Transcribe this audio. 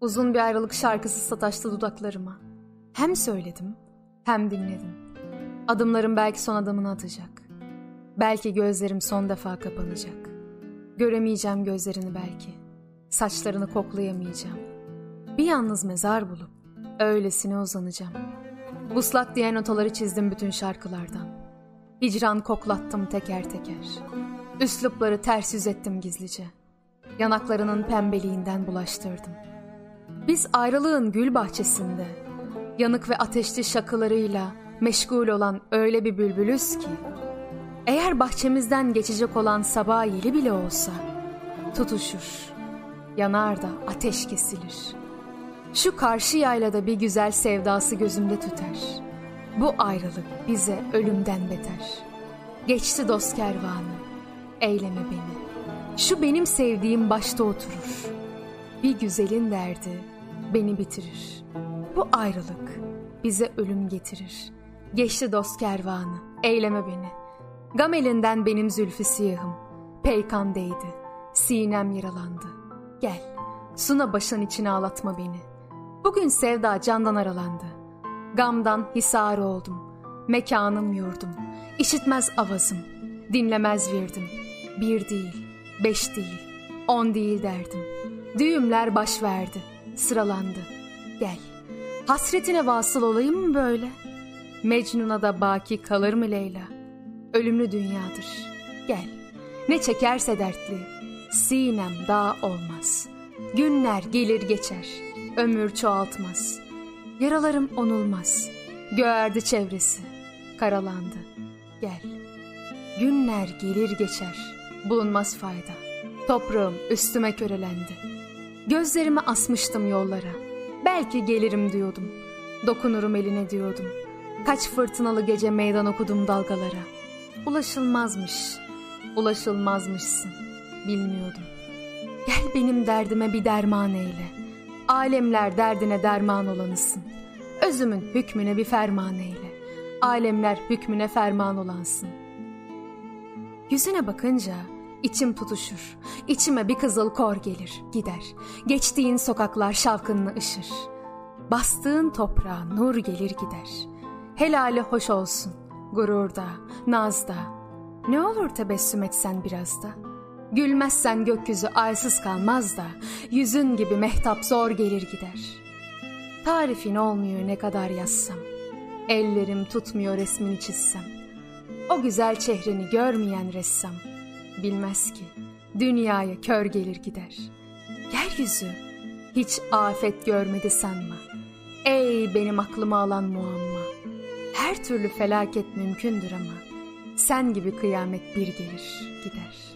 Uzun bir ayrılık şarkısı sataştı dudaklarıma. Hem söyledim hem dinledim. Adımlarım belki son adımını atacak. Belki gözlerim son defa kapanacak. Göremeyeceğim gözlerini belki. Saçlarını koklayamayacağım. Bir yalnız mezar bulup öylesine uzanacağım. Buslat diye notaları çizdim bütün şarkılardan. Hicran koklattım teker teker. Üslupları ters yüz ettim gizlice. Yanaklarının pembeliğinden bulaştırdım. Biz ayrılığın gül bahçesinde, yanık ve ateşli şakılarıyla meşgul olan öyle bir bülbülüz ki, eğer bahçemizden geçecek olan sabah yeli bile olsa, tutuşur, yanar da ateş kesilir. Şu karşı yaylada bir güzel sevdası gözümde tüter. Bu ayrılık bize ölümden beter. Geçti dost kervanı, eyleme beni. Şu benim sevdiğim başta oturur. Bir güzelin derdi beni bitirir. Bu ayrılık bize ölüm getirir. Geçti dost kervanı, eyleme beni. Gam elinden benim zülfü siyahım. Peykan değdi, sinem yaralandı. Gel, suna başın içine ağlatma beni. Bugün sevda candan aralandı. Gamdan hisar oldum. Mekanım yurdum. İşitmez avazım. Dinlemez virdim. Bir değil, beş değil, on değil derdim. Düğümler baş verdi, sıralandı. Gel, hasretine vasıl olayım mı böyle? Mecnun'a da baki kalır mı Leyla? Ölümlü dünyadır. Gel, ne çekerse dertli, sinem daha olmaz. Günler gelir geçer, ömür çoğaltmaz. Yaralarım onulmaz, göğerdi çevresi, karalandı. Gel, günler gelir geçer, bulunmaz fayda. Toprağım üstüme körelendi. Gözlerimi asmıştım yollara. Belki gelirim diyordum. Dokunurum eline diyordum. Kaç fırtınalı gece meydan okudum dalgalara. Ulaşılmazmış, ulaşılmazmışsın. Bilmiyordum. Gel benim derdime bir derman eyle. Alemler derdine derman olanısın. Özümün hükmüne bir ferman eyle. Alemler hükmüne ferman olansın. Yüzüne bakınca içim tutuşur. İçime bir kızıl kor gelir, gider. Geçtiğin sokaklar şavkınlı ışır. Bastığın toprağa nur gelir gider. Helali hoş olsun, gururda, nazda. Ne olur tebessüm etsen biraz da. Gülmezsen gökyüzü aysız kalmaz da, yüzün gibi mehtap zor gelir gider. Tarifin olmuyor ne kadar yazsam, ellerim tutmuyor resmini çizsem. O güzel çehreni görmeyen ressam, bilmez ki dünyaya kör gelir gider. Yeryüzü hiç afet görmedi sanma. Ey benim aklıma alan muamma. Her türlü felaket mümkündür ama sen gibi kıyamet bir gelir gider.''